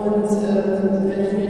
Und äh, wenn ich mir